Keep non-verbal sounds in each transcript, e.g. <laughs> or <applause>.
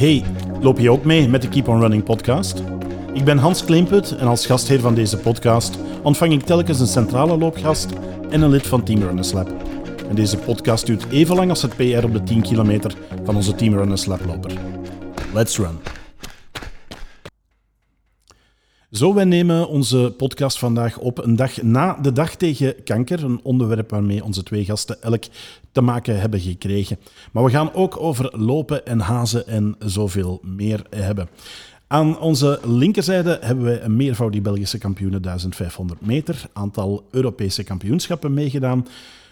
Hey, loop je ook mee met de Keep on Running podcast? Ik ben Hans Kleemput en als gastheer van deze podcast ontvang ik telkens een centrale loopgast en een lid van Team Runners Lab. En deze podcast duurt even lang als het PR op de 10 kilometer van onze Team Runners Lab loper. Let's run! Zo, wij nemen onze podcast vandaag op een dag na de dag tegen kanker. Een onderwerp waarmee onze twee gasten elk te maken hebben gekregen. Maar we gaan ook over lopen en hazen en zoveel meer hebben. Aan onze linkerzijde hebben wij een meervoudig Belgische kampioen 1500 meter, aantal Europese kampioenschappen meegedaan.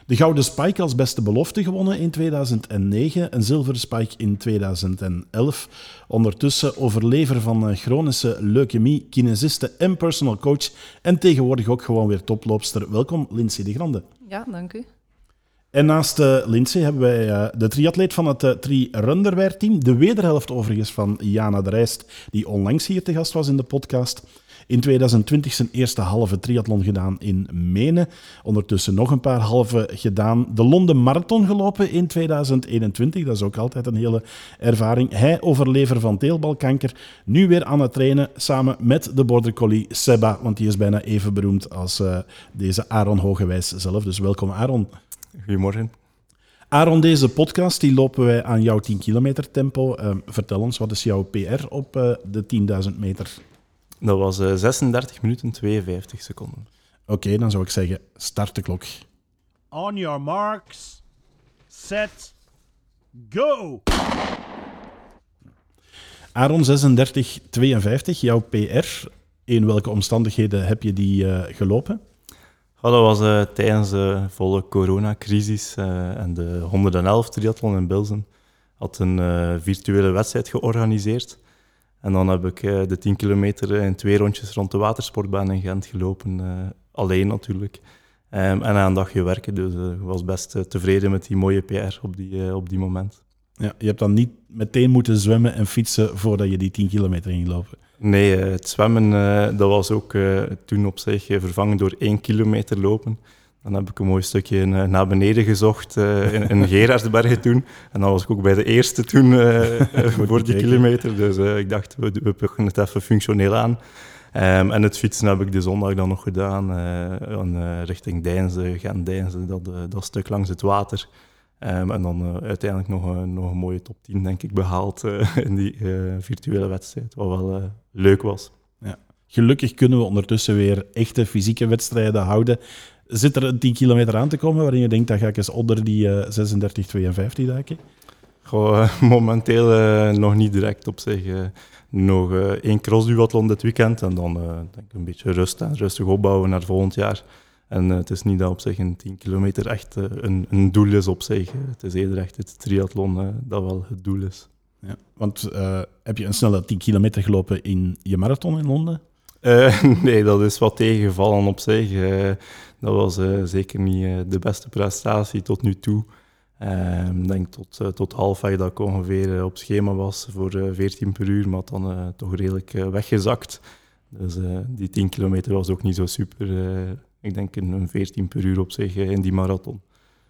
De Gouden Spike als beste belofte gewonnen in 2009, een zilveren Spike in 2011. Ondertussen overlever van chronische leukemie, kinesiste en personal coach en tegenwoordig ook gewoon weer toploopster. Welkom, Lindsay de Grande. Ja, dank u. En naast uh, Lindsay hebben wij uh, de triatleet van het uh, Tri-Runderwear-team, de wederhelft overigens van Jana de Rijst, die onlangs hier te gast was in de podcast. In 2020 zijn eerste halve triathlon gedaan in Menen. Ondertussen nog een paar halve gedaan. De Londen Marathon gelopen in 2021. Dat is ook altijd een hele ervaring. Hij, overlever van teelbalkanker, nu weer aan het trainen samen met de border collie Seba. Want die is bijna even beroemd als uh, deze Aaron Hogewijs zelf. Dus welkom Aaron. Goedemorgen. Aaron, deze podcast die lopen wij aan jouw 10 kilometer tempo. Uh, vertel ons, wat is jouw PR op uh, de 10.000 meter? Dat was uh, 36 minuten 52 seconden. Oké, okay, dan zou ik zeggen, start de klok. On your marks, set, go! Aaron 36, 52, jouw PR. In welke omstandigheden heb je die uh, gelopen? Ja, dat was uh, tijdens de volle coronacrisis uh, en de 111 triathlon in Bilzen. had een uh, virtuele wedstrijd georganiseerd. En dan heb ik de 10 kilometer in twee rondjes rond de watersportbaan in Gent gelopen. alleen natuurlijk. Um, en aan een dagje werken, dus ik was best tevreden met die mooie PR op die, op die moment. Ja, je hebt dan niet meteen moeten zwemmen en fietsen voordat je die 10 kilometer ging lopen? Nee, het zwemmen dat was ook toen op zich vervangen door één kilometer lopen. Dan heb ik een mooi stukje naar beneden gezocht in, in Gerardsbergen toen. En dan was ik ook bij de eerste toen <laughs> voor die kilometer. Dus ik dacht, we, we pakken het even functioneel aan. Um, en het fietsen heb ik de zondag dan nog gedaan, uh, richting Deinze, Gent-Deinze, dat, dat stuk langs het water. Um, en dan uiteindelijk nog, nog een mooie top 10, denk ik, behaald in die virtuele wedstrijd, wat wel leuk was. Ja. Gelukkig kunnen we ondertussen weer echte fysieke wedstrijden houden. Zit er een 10 kilometer aan te komen waarin je denkt, dat ga ik eens onder die 36, 52 duiken? Goh, <laughs> momenteel nog niet direct op zich. nog één crossduathlon dit weekend en dan denk ik een beetje rust en rustig opbouwen naar volgend jaar. En uh, het is niet dat op zich een 10 kilometer echt uh, een, een, doel is op zich. Het is eerder echt het triathlon uh, dat wel het doel is. Ja, want heb je een snelle 10 kilometer gelopen in je marathon in Londen? <laughs> nee, dat is wat tegengevallen op zich. Dat was zeker niet de beste prestatie tot nu toe. Ik denk tot, tot halfweg dat ik ongeveer op schema was voor 14 per uur, maar dan toch redelijk weggezakt. Dus die 10 kilometer was ook niet zo super ik denk een 14 per uur op zich in die marathon.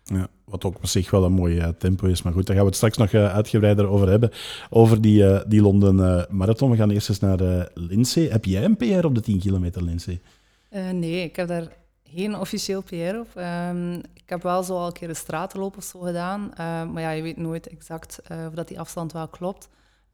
Ja, wat ook op zich wel een mooi uh, tempo is. Maar goed, daar gaan we het straks nog uh, uitgebreider over hebben. Over die, uh, die Londen Marathon. We gaan eerst eens naar Lindsay. Heb jij een PR op de 10 kilometer, Lindsay? nee, ik heb daar geen officieel PR op. Um, ik heb wel zo al een keer een stratenloop of zo gedaan. maar ja, je weet nooit exact of dat die afstand wel klopt.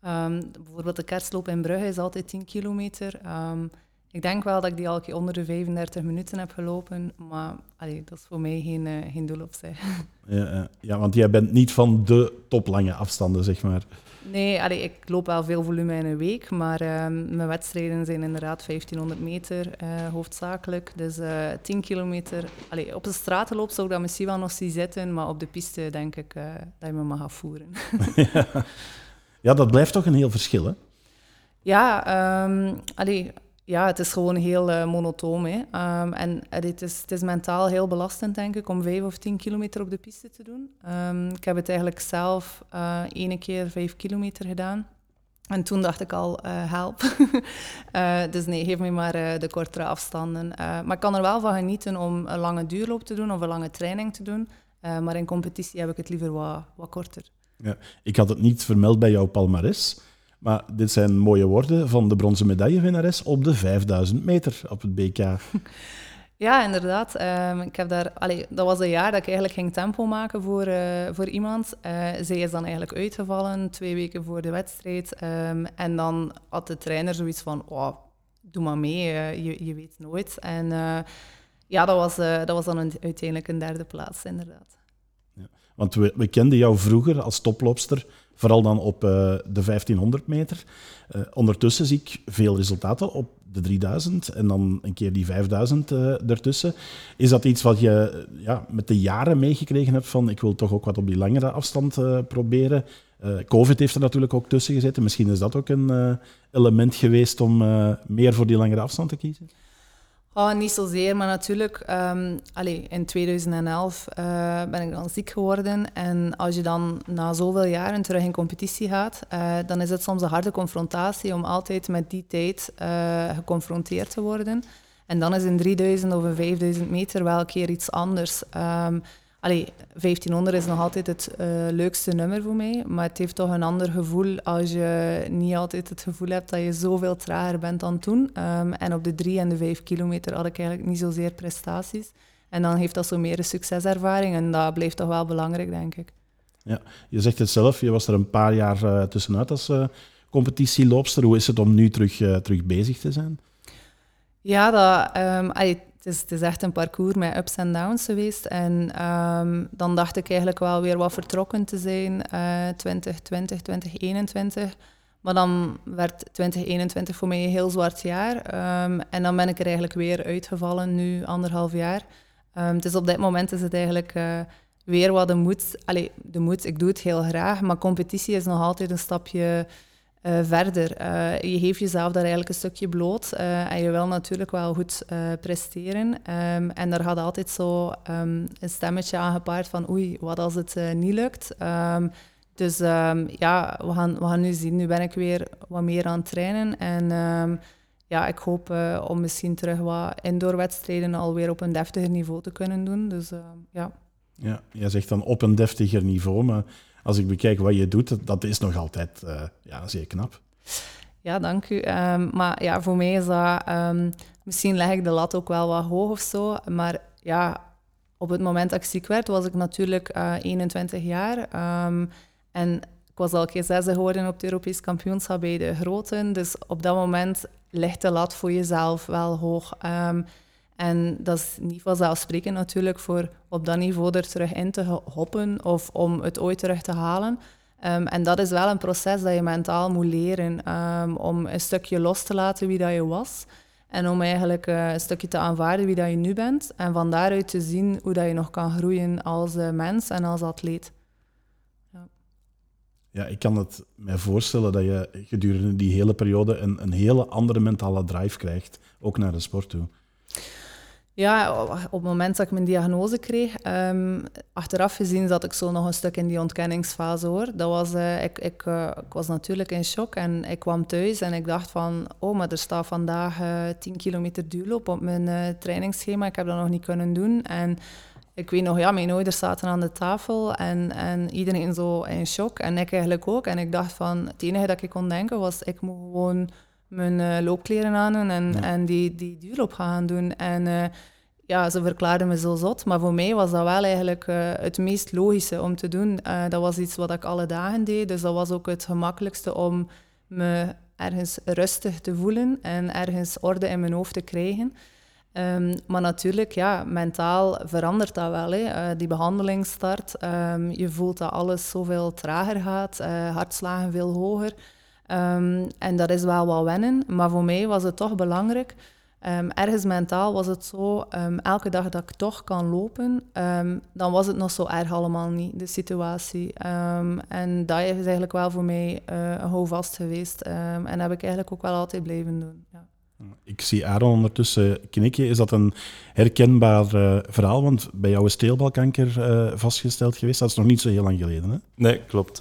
Um, bijvoorbeeld de kerstloop in Brugge is altijd 10 kilometer. Um, ik denk wel dat ik die al keer onder de 35 minuten heb gelopen, maar allee, dat is voor mij geen, uh, geen doel op zich. <laughs> Ja, ja, want jij bent niet van de toplange afstanden, zeg maar. Nee, allee, ik loop wel veel volume in een week, maar uh, mijn wedstrijden zijn inderdaad 1500 meter uh, hoofdzakelijk. Dus 10 kilometer. Allee, op de stratenloop zou ik dat misschien wel nog zien zitten, maar op de piste denk ik dat je me mag afvoeren. <laughs> ja. ja, dat blijft toch een heel verschil, hè? Ja, um, allee, ja, het is gewoon heel uh, monotoom. Hè. Um, en het is, het is mentaal heel belastend, denk ik, om vijf of tien kilometer op de piste te doen. Um, ik heb het eigenlijk zelf uh, ene keer vijf kilometer gedaan. En toen dacht ik al, help. <laughs> dus nee, geef me maar de kortere afstanden. maar ik kan er wel van genieten om een lange duurloop te doen of een lange training te doen. maar in competitie heb ik het liever wat, wat korter. Ja, ik had het niet vermeld bij jouw palmares. Maar dit zijn mooie woorden van de bronzen medaillewinnares op de 5000 meter op het BK. <laughs> Ja, inderdaad. Ehm, ik heb daar, allee, dat was een jaar dat ik eigenlijk ging tempo maken voor, uh, voor iemand. Uh, zij is dan eigenlijk uitgevallen, twee weken voor de wedstrijd. Um, en dan had de trainer zoiets van, oh, doe maar mee, uh, je, je weet nooit. En ja, dat was, dat was dan een, uiteindelijk een derde plaats, inderdaad. Ja, want we, we kenden jou vroeger als toploopster Vooral dan op uh, de 1500 meter. Uh, ondertussen zie ik veel resultaten op de 3000 en dan een keer die 5000 uh, eh, ertussen. Is dat iets wat je ja, met de jaren meegekregen hebt van ik wil toch ook wat op die langere afstand proberen? Covid heeft er natuurlijk ook tussen gezeten. Misschien is dat ook een element geweest om meer voor die langere afstand te kiezen? Oh, niet zozeer, maar natuurlijk, um, allez, in 2011 uh, eh, ben ik dan ziek geworden. En als je dan na zoveel jaren terug in competitie gaat, uh, dan is het soms een harde confrontatie om altijd met die tijd uh, geconfronteerd te worden. En dan is een 3000 of een 5000 meter wel een keer iets anders. Um, Allee, 1500 is nog altijd het uh, leukste nummer voor mij, maar het heeft toch een ander gevoel als je niet altijd het gevoel hebt dat je zoveel trager bent dan toen. Um, en op de 3 en de 5 kilometer had ik eigenlijk niet zozeer prestaties. En dan heeft dat zo meer een succeservaring en dat blijft toch wel belangrijk, denk ik. Ja, je zegt het zelf, je was er een paar jaar uh, tussenuit als uh, competitieloopster. Hoe is het om nu terug, terug bezig te zijn? Ja, dat, um, het is, echt een parcours met ups en downs geweest. En um, dan dacht ik eigenlijk wel weer wat vertrokken te zijn, uh, 2020, 2021. Maar dan werd 2021 voor mij een heel zwart jaar. Um, en dan ben ik er eigenlijk weer uitgevallen, nu anderhalf jaar. Um, dus op dit moment is het eigenlijk uh, weer wat de moed. Allee, de moed, ik doe het heel graag, maar competitie is nog altijd een stapje uh, verder. Uh, je geeft jezelf daar eigenlijk een stukje bloot uh, en je wil natuurlijk wel goed presteren. Um, en daar gaat altijd zo um, een stemmetje aan gepaard van oei, wat als het niet lukt. Um, dus ja, we gaan, we gaan nu zien. Nu ben ik weer wat meer aan het trainen en ja, ik hoop om misschien terug wat indoorwedstrijden alweer op een deftiger niveau te kunnen doen. Dus ja. Ja, jij zegt dan op een deftiger niveau, maar als ik bekijk wat je doet, dat is nog altijd uh, ja, zeer knap. Ja, dank u. Um, maar ja, voor mij is dat... Um, misschien leg ik de lat ook wel wat hoog of zo, maar ja, op het moment dat ik ziek werd, was ik natuurlijk uh, eh, 21 jaar. Um, en ik was een keer zesde geworden op het Europees kampioenschap bij de groten. Dus op dat moment ligt de lat voor jezelf wel hoog. Um, en dat is niet vanzelfsprekend natuurlijk voor op dat niveau er terug in te hoppen of om het ooit terug te halen. Um, en dat is wel een proces dat je mentaal moet leren um, om een stukje los te laten wie dat je was. En om eigenlijk uh, een stukje te aanvaarden wie dat je nu bent. En van daaruit te zien hoe dat je nog kan groeien als uh, mens en als atleet. Ja. ja, ik kan het mij voorstellen dat je gedurende die hele periode een, een hele andere mentale drive krijgt, ook naar de sport toe. Ja, op het moment dat ik mijn diagnose kreeg, um, achteraf gezien zat ik zo nog een stuk in die ontkenningsfase hoor. Dat was, uh, ik, ik, uh, ik, was natuurlijk in shock en ik kwam thuis en ik dacht van, oh, maar er staat vandaag uh, eh, 10 kilometer duurloop op mijn trainingsschema. Ik heb dat nog niet kunnen doen. En ik weet nog, ja, mijn ouders zaten aan de tafel en, en iedereen zo in shock en ik eigenlijk ook. En ik dacht van, het enige dat ik kon denken was, ik moet gewoon mijn uh, loopkleren aan doen en, en die, die duurloop gaan doen. En uh, ja, ze verklaarden me zo zot, maar voor mij was dat wel eigenlijk uh, het meest logische om te doen. dat was iets wat ik alle dagen deed, dus dat was ook het gemakkelijkste om me ergens rustig te voelen en ergens orde in mijn hoofd te krijgen. Um, maar natuurlijk, ja, mentaal verandert dat wel. Hè. die behandeling start, um, je voelt dat alles zoveel trager gaat, hartslagen veel hoger. Um, en dat is wel wat wennen, maar voor mij was het toch belangrijk. Um, ergens mentaal was het zo, um, elke dag dat ik toch kan lopen, dan was het nog zo erg allemaal niet, de situatie. en dat is eigenlijk wel voor mij uh, een houvast geweest. en dat heb ik eigenlijk ook wel altijd blijven doen. Ja. Ik zie Aaron ondertussen knikken. Is dat een herkenbaar uh, verhaal? Want bij jou is teelbalkanker uh, vastgesteld geweest. Dat is nog niet zo heel lang geleden, hè? Nee, klopt.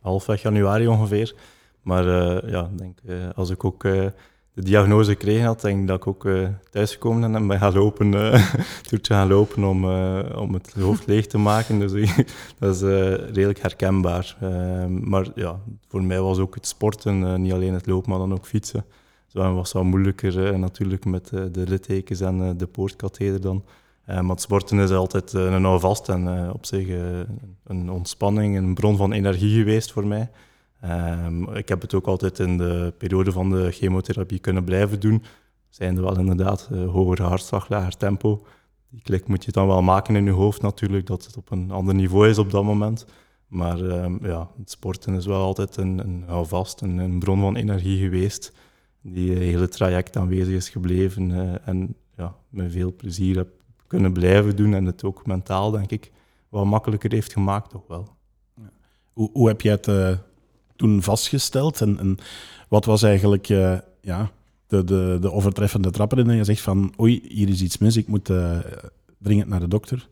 halfweg januari ongeveer. Maar uh, ja, denk, uh, als ik ook uh, de diagnose gekregen had, denk ik dat ik ook uh, thuisgekomen en ben gaan lopen, <laughs> uh, gaan lopen om, om het hoofd leeg te maken. Dus <laughs> dat is redelijk herkenbaar. Ehm, maar ja, voor mij was ook het sporten, niet alleen het lopen, maar dan ook fietsen. Zo was wat moeilijker natuurlijk met de littekens en de poortkatheder dan. maar het sporten is altijd een houvast en op zich een ontspanning, een bron van energie geweest voor mij. Um, ik heb het ook altijd in de periode van de chemotherapie kunnen blijven doen. Zijn er wel inderdaad uh, hogere hartslag, lager tempo. Die klik moet je dan wel maken in je hoofd natuurlijk, dat het op een ander niveau is op dat moment. Maar um, ja, het sporten is wel altijd een, een houvast, een, een bron van energie geweest, die hele traject aanwezig is gebleven uh, en ja, met veel plezier heb kunnen blijven doen en het ook mentaal, denk ik, wat makkelijker heeft gemaakt, toch wel. Hoe, hoe heb jij het uh toen vastgesteld? En, en wat was eigenlijk uh, ja, de, de, de overtreffende trapper? En je zegt van, oei, hier is iets mis, ik moet uh, dringend naar de dokter.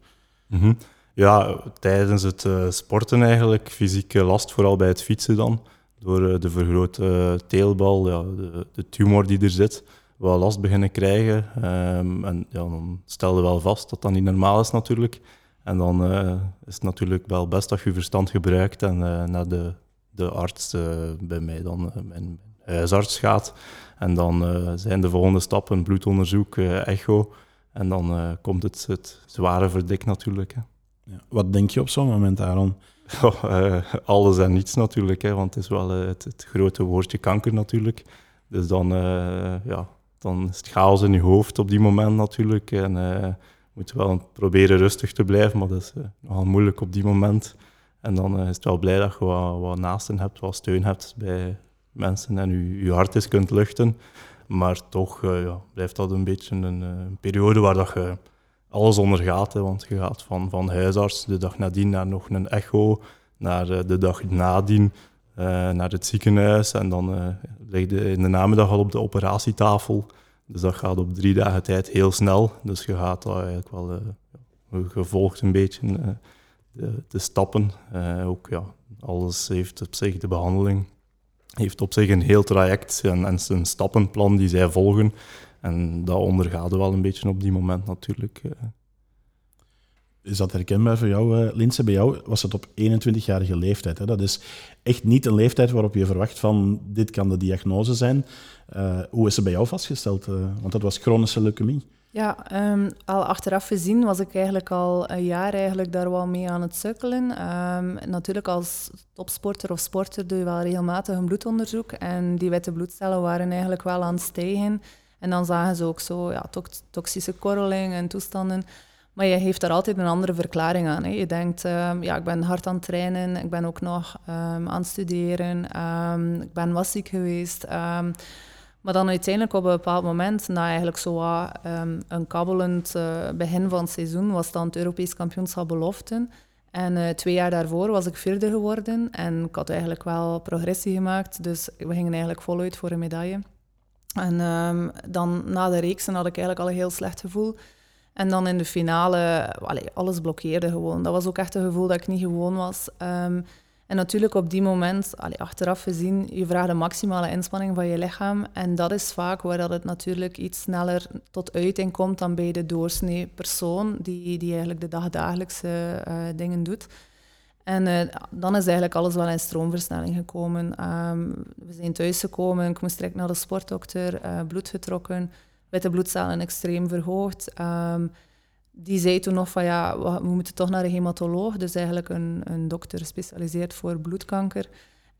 -hmm. Ja, tijdens het uh, sporten eigenlijk, fysieke last, vooral bij het fietsen dan. Door de vergrote teelbal, ja, de, de, tumor die er zit, wel last beginnen krijgen. Um, en ja, dan stelde wel vast dat dat niet normaal is natuurlijk. En dan is het natuurlijk wel best dat je verstand gebruikt en naar de de arts uh, bij mij dan, uh, mijn huisarts gaat. En dan uh, zijn de volgende stappen bloedonderzoek, echo. En dan komt het, het zware verdik natuurlijk. Hè. Ja. Wat denk je op zo'n moment, Aaron? <laughs> Oh, alles en niets natuurlijk, hè, want het is wel het, het, grote woordje kanker natuurlijk. Dus dan, ja, dan is het chaos in je hoofd op die moment natuurlijk. En moet je wel proberen rustig te blijven, maar dat is nogal moeilijk op die moment. En dan eh, is het wel blij dat je wat, naasten hebt, wat steun hebt bij mensen en je, je hart eens kunt luchten. Maar toch ja, blijft dat een beetje een, eh, een, periode waar dat je alles ondergaat. Hè, want je gaat van, van huisarts de dag nadien naar nog een echo, naar de dag nadien naar het ziekenhuis. En dan lig je in de namiddag al op de operatietafel. Dus dat gaat op drie dagen tijd heel snel. Dus je gaat dat eigenlijk wel gevolgd een beetje de, de stappen. Uh, ook ja, alles heeft op zich de behandeling, heeft op zich een heel traject en, en een stappenplan die zij volgen. En dat ondergaat wel een beetje op die moment natuurlijk. Eh. Is dat herkenbaar voor jou, uh, Linse? Bij jou was het op 21-jarige leeftijd. Hè? Dat is echt niet een leeftijd waarop je verwacht van dit kan de diagnose zijn. Hoe is het bij jou vastgesteld? Want dat was chronische leukemie. Ja, um, al achteraf gezien was ik eigenlijk al een jaar eigenlijk daar wel mee aan het sukkelen. Um, natuurlijk als topsporter of sporter doe je wel regelmatig een bloedonderzoek en die witte bloedcellen waren eigenlijk wel aan het stijgen. En dan zagen ze ook zo ja, toxische korreling en toestanden. Maar je heeft daar altijd een andere verklaring aan. Hè. Je denkt, um, ja, ik ben hard aan het trainen, ik ben ook nog aan het studeren, ik ben was ziek geweest. Maar dan uiteindelijk op een bepaald moment, na eigenlijk zo um, een kabbelend uh, begin van het seizoen, was dan het Europees kampioenschap beloften. En uh, twee jaar daarvoor was ik vierde geworden en ik had eigenlijk wel progressie gemaakt. Dus we gingen eigenlijk voluit voor een medaille. En um, dan na de reeksen had ik eigenlijk al een heel slecht gevoel. En dan in de finale, allee, alles blokkeerde gewoon. Dat was ook echt een gevoel dat ik niet gewoon was. Um, en natuurlijk op die moment, allee, achteraf gezien, je vraagt de maximale inspanning van je lichaam. En dat is vaak waar dat het natuurlijk iets sneller tot uiting komt dan bij de doorsnee persoon, die, die eigenlijk de dagdagelijkse uh, dingen doet. En uh, dan is eigenlijk alles wel in stroomversnelling gekomen. Um, we zijn thuisgekomen, ik moest direct naar de sportdokter, uh, bloed getrokken, witte bloedcellen extreem verhoogd. Um, die zei toen nog van ja, we moeten toch naar een hematoloog, dus eigenlijk een, een dokter gespecialiseerd voor bloedkanker.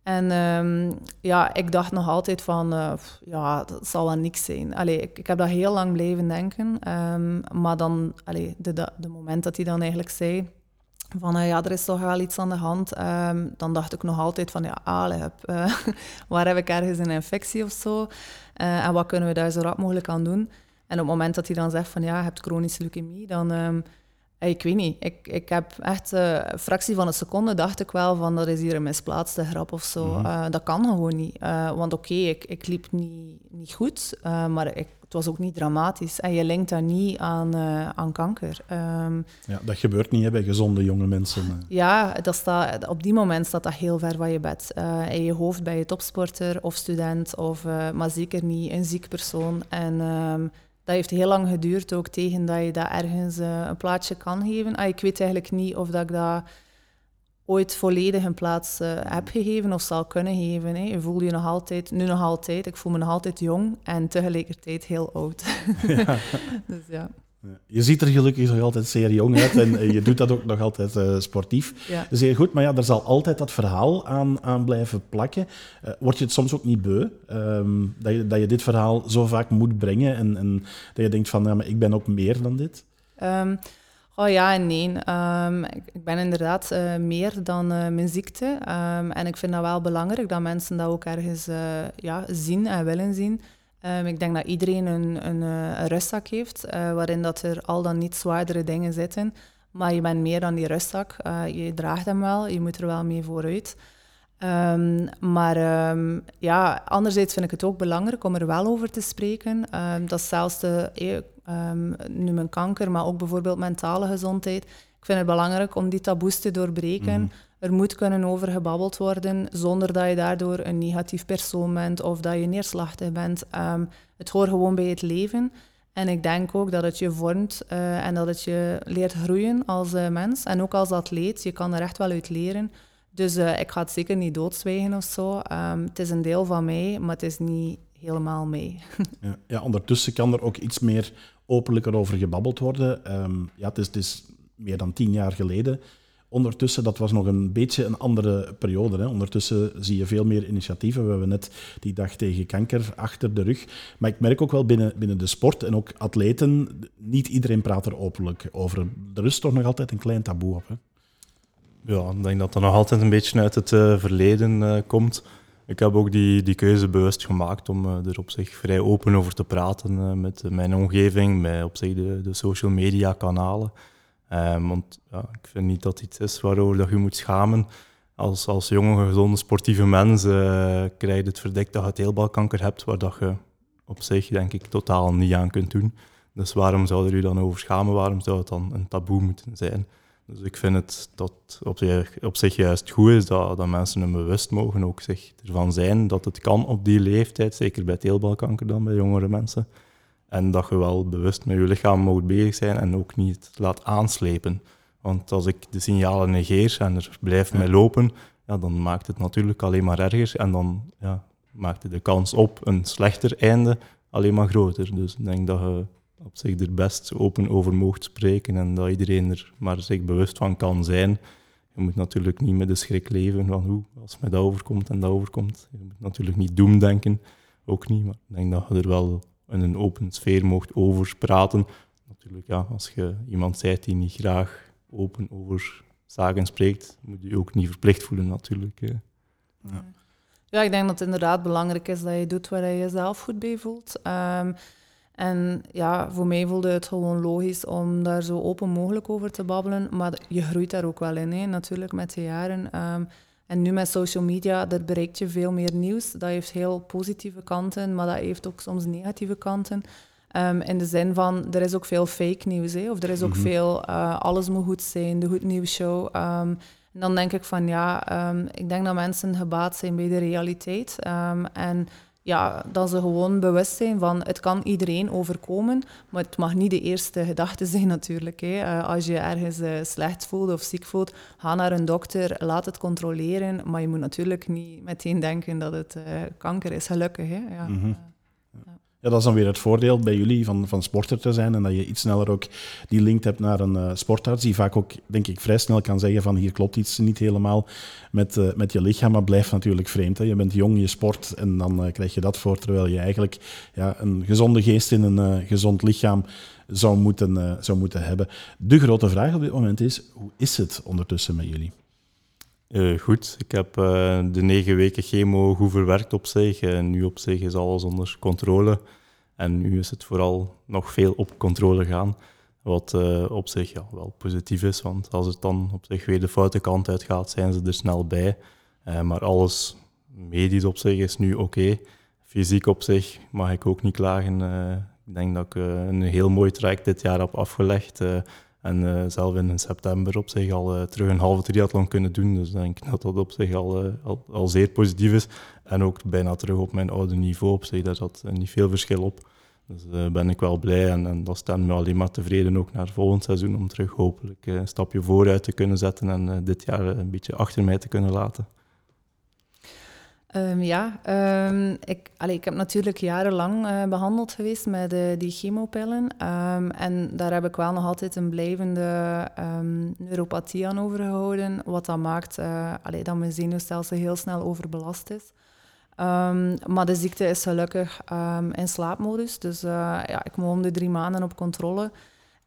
En um, ja, ik dacht nog altijd van, uh, ja, dat zal wel niks zijn. Allee, ik, ik heb dat heel lang blijven denken. Um, maar dan, allee, de, de, moment dat hij dan eigenlijk zei van, uh, ja, er is toch wel iets aan de hand, um, dan dacht ik nog altijd van, ja, allee, heb, <laughs> uh, waar heb ik ergens een infectie of zo? en wat kunnen we daar zo rap mogelijk aan doen? En op het moment dat hij dan zegt van ja, je hebt chronische leukemie, dan... Um, ik weet niet. Ik, ik heb echt uh, een fractie van een seconde dacht ik wel van dat is hier een misplaatste grap of zo. Mhm. uh, dat kan gewoon niet. Uh, want oké, okay, ik, ik liep niet, niet goed, maar ik, het was ook niet dramatisch. En je linkt dat niet aan, eh, aan kanker. Ehm, Ja, dat gebeurt niet hè, bij gezonde jonge mensen. eh. ja, dat staat, op die moment staat dat heel ver van je bed. Eh, in je hoofd bij je topsporter of student, of, eh, maar zeker niet een ziek persoon. En ehm, dat heeft heel lang geduurd, ook tegen dat je dat ergens eh, een plaatsje kan geven. Ah, ik weet eigenlijk niet of dat ik dat ooit volledig een plaats eh, heb gegeven of zal kunnen geven. Hè. Je voelt je nog altijd, nu nog altijd, ik voel me nog altijd jong en tegelijkertijd heel oud. <laughs> dus ja. Je ziet er gelukkig nog altijd zeer jong uit en je doet dat ook nog altijd eh, sportief. ja. Zeer goed, maar ja, er zal altijd dat verhaal aan, aan blijven plakken. Eh, word je het soms ook niet beu ehm, dat, je, dat je dit verhaal zo vaak moet brengen en, en dat je denkt van, ja, maar ik ben ook meer dan dit? Ehm, oh ja en nee. Ehm, ik, ben inderdaad eh, meer dan mijn ziekte. En ik vind dat wel belangrijk dat mensen dat ook ergens ja, zien en willen zien. Ehm, ik denk dat iedereen een, een, eh, een rustzak heeft, eh, waarin dat er al dan niet zwaardere dingen zitten. Maar je bent meer dan die rustzak. Eh, je draagt hem wel, je moet er wel mee vooruit. Ehm, maar ehm, ja, anderzijds vind ik het ook belangrijk om er wel over te spreken. Dat is zelfs de, ehm, nu mijn kanker, maar ook bijvoorbeeld mentale gezondheid. Ik vind het belangrijk om die taboes te doorbreken. Er moet kunnen over gebabbeld worden zonder dat je daardoor een negatief persoon bent of dat je neerslachtig bent. Ehm, het hoort gewoon bij het leven. En ik denk ook dat het je vormt eh, en dat het je leert groeien als eh, mens. En ook als atleet, je kan er echt wel uit leren. Dus eh, ik ga het zeker niet doodzwijgen of zo. Ehm, het is een deel van mij, maar het is niet helemaal. <laughs> Ja, ja, ondertussen kan er ook iets meer openlijker over gebabbeld worden. Ehm, ja, het, is, het is meer dan tien jaar geleden. Ondertussen, dat was nog een beetje een andere periode. Hè. Ondertussen zie je veel meer initiatieven. We hebben net die dag tegen kanker achter de rug. Maar ik merk ook wel binnen, binnen de sport en ook atleten, niet iedereen praat er openlijk over. Er is toch nog altijd een klein taboe op. Hè. Ja, ik denk dat dat nog altijd een beetje uit het eh, verleden eh, komt. Ik heb ook die, die keuze bewust gemaakt om eh, er op zich vrij open over te praten met mijn omgeving, met op zich de, de social media kanalen. Ehm, want ja, ik vind niet dat iets is waarover dat je moet schamen. Als, als jonge, gezonde, sportieve mens eh, krijg je het verdikt dat je teelbalkanker hebt, waar dat je op zich denk ik totaal niet aan kunt doen. Dus waarom zou er u dan over schamen? Waarom zou het dan een taboe moeten zijn? Dus ik vind het dat op zich, op zich juist goed is dat, dat mensen er bewust mogen ook zich ervan zijn dat het kan op die leeftijd, zeker bij teelbalkanker dan bij jongere mensen. En dat je wel bewust met je lichaam moet bezig zijn en ook niet laat aanslepen. Want als ik de signalen negeer en er blijft mij lopen, ja, dan maakt het natuurlijk alleen maar erger. En dan ja, maakt de kans op een slechter einde alleen maar groter. Dus ik denk dat je op zich er best open over mocht spreken en dat iedereen er maar zich bewust van kan zijn. Je moet natuurlijk niet met de schrik leven van hoe, als mij dat overkomt en dat overkomt. Je moet natuurlijk niet doemdenken, ook niet. Maar ik denk dat je er wel in een open sfeer mocht over praten. Natuurlijk, ja, als je iemand zijt die niet graag open over zaken spreekt, moet je je ook niet verplicht voelen natuurlijk. hè. Ja, ik denk dat het inderdaad belangrijk is dat je doet waar je jezelf goed bij voelt. Ehm, en ja, voor mij voelde het gewoon logisch om daar zo open mogelijk over te babbelen. Maar je groeit daar ook wel in, hè, natuurlijk, met de jaren. Ehm, en nu met social media, dat bereikt je veel meer nieuws. Dat heeft heel positieve kanten, maar dat heeft ook soms negatieve kanten. Ehm, in de zin van, er is ook veel fake nieuws, hè, of er is ook veel, eh, alles moet goed zijn, de goed nieuws show. Ehm, en dan denk ik van, ja, ehm, ik denk dat mensen gebaat zijn bij de realiteit. En ja, dat ze gewoon bewust zijn van, het kan iedereen overkomen, maar het mag niet de eerste gedachte <laughs> zijn natuurlijk. Hè. Eh, als je ergens eh, slecht voelt of ziek voelt, ga naar een dokter, laat het controleren. Maar je moet natuurlijk niet meteen denken dat het eh, kanker is, gelukkig. Hè. Ja. Ja, dat is dan weer het voordeel bij jullie van, van sporter te zijn en dat je iets sneller ook die link hebt naar een eh, sportarts die vaak ook, denk ik, vrij snel kan zeggen van hier klopt iets niet helemaal met, eh, met je lichaam, maar blijft natuurlijk vreemd. Hè. Je bent jong, je sport en dan eh, krijg je dat voor, terwijl je eigenlijk ja, een gezonde geest in een gezond lichaam zou moeten, zou moeten hebben. De grote vraag op dit moment is, hoe is het ondertussen met jullie? Eh, goed, ik heb eh, de negen weken chemo goed verwerkt op zich. En nu op zich is alles onder controle. En nu is het vooral nog veel op controle gaan. Wat eh, op zich wel positief is, want als het dan op zich weer de foute kant uitgaat, zijn ze er snel bij. Maar alles medisch op zich is nu oké. Fysiek op zich mag ik ook niet klagen. Ik denk dat ik een heel mooi traject dit jaar heb afgelegd. En eh, zelf in september op zich al eh, terug een halve triathlon kunnen doen. Dus ik denk dat dat op zich al, eh, al, al zeer positief is. En ook bijna terug op mijn oude niveau op zich. Daar zat niet veel verschil op. Dus daar ben ik wel blij en, en dat stemt me alleen maar tevreden ook naar volgend seizoen om terug hopelijk een stapje vooruit te kunnen zetten en dit jaar een beetje achter mij te kunnen laten. Ehm, ja, ehm, ik, allee, ik heb natuurlijk jarenlang eh, behandeld geweest met eh, die chemopillen. Ehm, en daar heb ik wel nog altijd een blijvende neuropathie aan overgehouden. Wat dat maakt allee, dat mijn zenuwstelsel heel snel overbelast is. Maar de ziekte is gelukkig in slaapmodus. Dus ja, ik moet om de drie maanden op controle.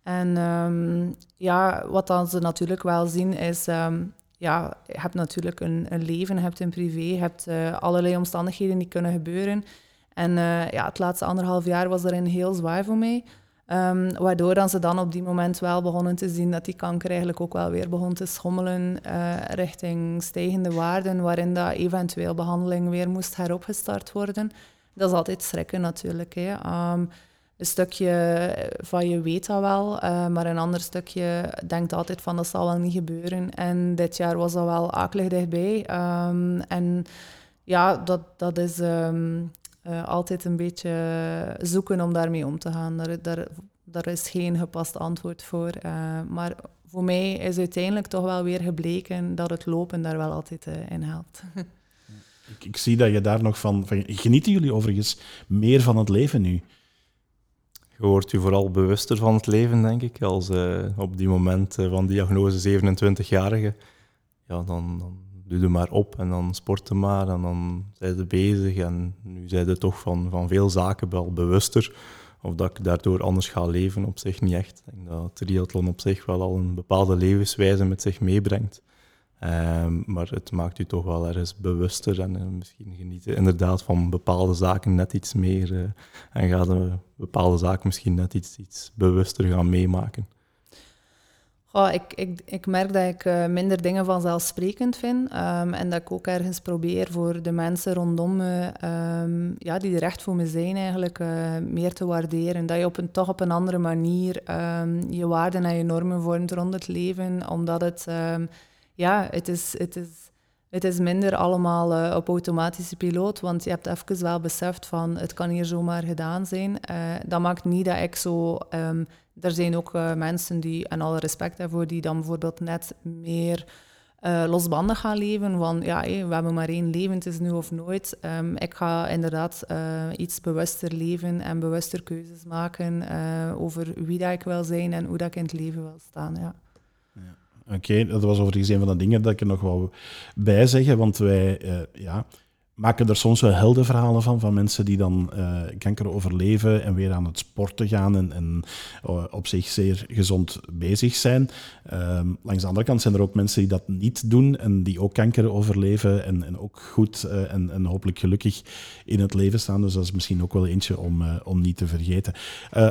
En ja, wat dan ze natuurlijk wel zien is... ja, je hebt natuurlijk een, een leven, je hebt een privé, je hebt eh, allerlei omstandigheden die kunnen gebeuren. En eh, ja, het laatste anderhalf jaar was daarin heel zwaar voor mij. Ehm, waardoor dan ze dan op die moment wel begonnen te zien dat die kanker eigenlijk ook wel weer begon te schommelen eh, richting stijgende waarden, waarin dat eventueel behandeling weer moest heropgestart worden. Dat is altijd schrikken natuurlijk. Hè. Ehm, een stukje van je weet dat wel, eh, maar een ander stukje denkt altijd van dat zal wel niet gebeuren. En dit jaar was dat wel akelig dichtbij. Ehm, en ja, dat, dat is ehm, eh, altijd een beetje zoeken om daarmee om te gaan. Daar, daar, is geen gepast antwoord voor. Eh, maar voor mij is uiteindelijk toch wel weer gebleken dat het lopen daar wel altijd in helpt. <laughs> Ik, ik zie dat je daar nog van, van... Genieten jullie overigens meer van het leven nu? Je wordt je vooral bewuster van het leven, denk ik. Als eh, op die moment eh, van diagnose 27-jarige, ja, dan, dan doe je maar op en dan sporten maar en dan zijn ze bezig. En nu zijn ze toch van, van veel zaken wel bewuster. Of dat ik daardoor anders ga leven, op zich niet echt. Ik denk dat triathlon op zich wel al een bepaalde levenswijze met zich meebrengt. Ehm, maar het maakt u toch wel ergens bewuster en eh, misschien genieten inderdaad van bepaalde zaken net iets meer. eh, en gaat een bepaalde zaken misschien net iets, iets bewuster gaan meemaken. Goh, ik, ik, ik merk dat ik eh, minder dingen vanzelfsprekend vind. ehm, en dat ik ook ergens probeer voor de mensen rondom me, ehm, ja, die er echt voor me zijn, eigenlijk eh, meer te waarderen. Dat je op een, toch op een andere manier je waarden en je normen vormt rond het leven. Omdat het, ja, het is, het is, het is minder allemaal eh, op automatische piloot. Want je hebt even wel beseft van, het kan hier zomaar gedaan zijn. Eh, dat maakt niet dat ik zo... ehm, er zijn ook eh, mensen die, en alle respect daarvoor, die dan bijvoorbeeld net meer eh, losbandig gaan leven. Van ja, we hebben maar één leven, het is nu of nooit. Ehm, ik ga inderdaad iets bewuster leven en bewuster keuzes maken over wie dat ik wil zijn en hoe dat ik in het leven wil staan. Ja. Oké, dat was overigens een van de dingen dat ik er nog wou bij zeggen, want wij eh, ja, maken er soms wel heldenverhalen van, van mensen die dan eh, kanker overleven en weer aan het sporten gaan en, en eh, op zich zeer gezond bezig zijn. Ehm, langs de andere kant zijn er ook mensen die dat niet doen en die ook kanker overleven en, en ook goed eh, en, en hopelijk gelukkig in het leven staan. Dus dat is misschien ook wel eentje om, om niet te vergeten.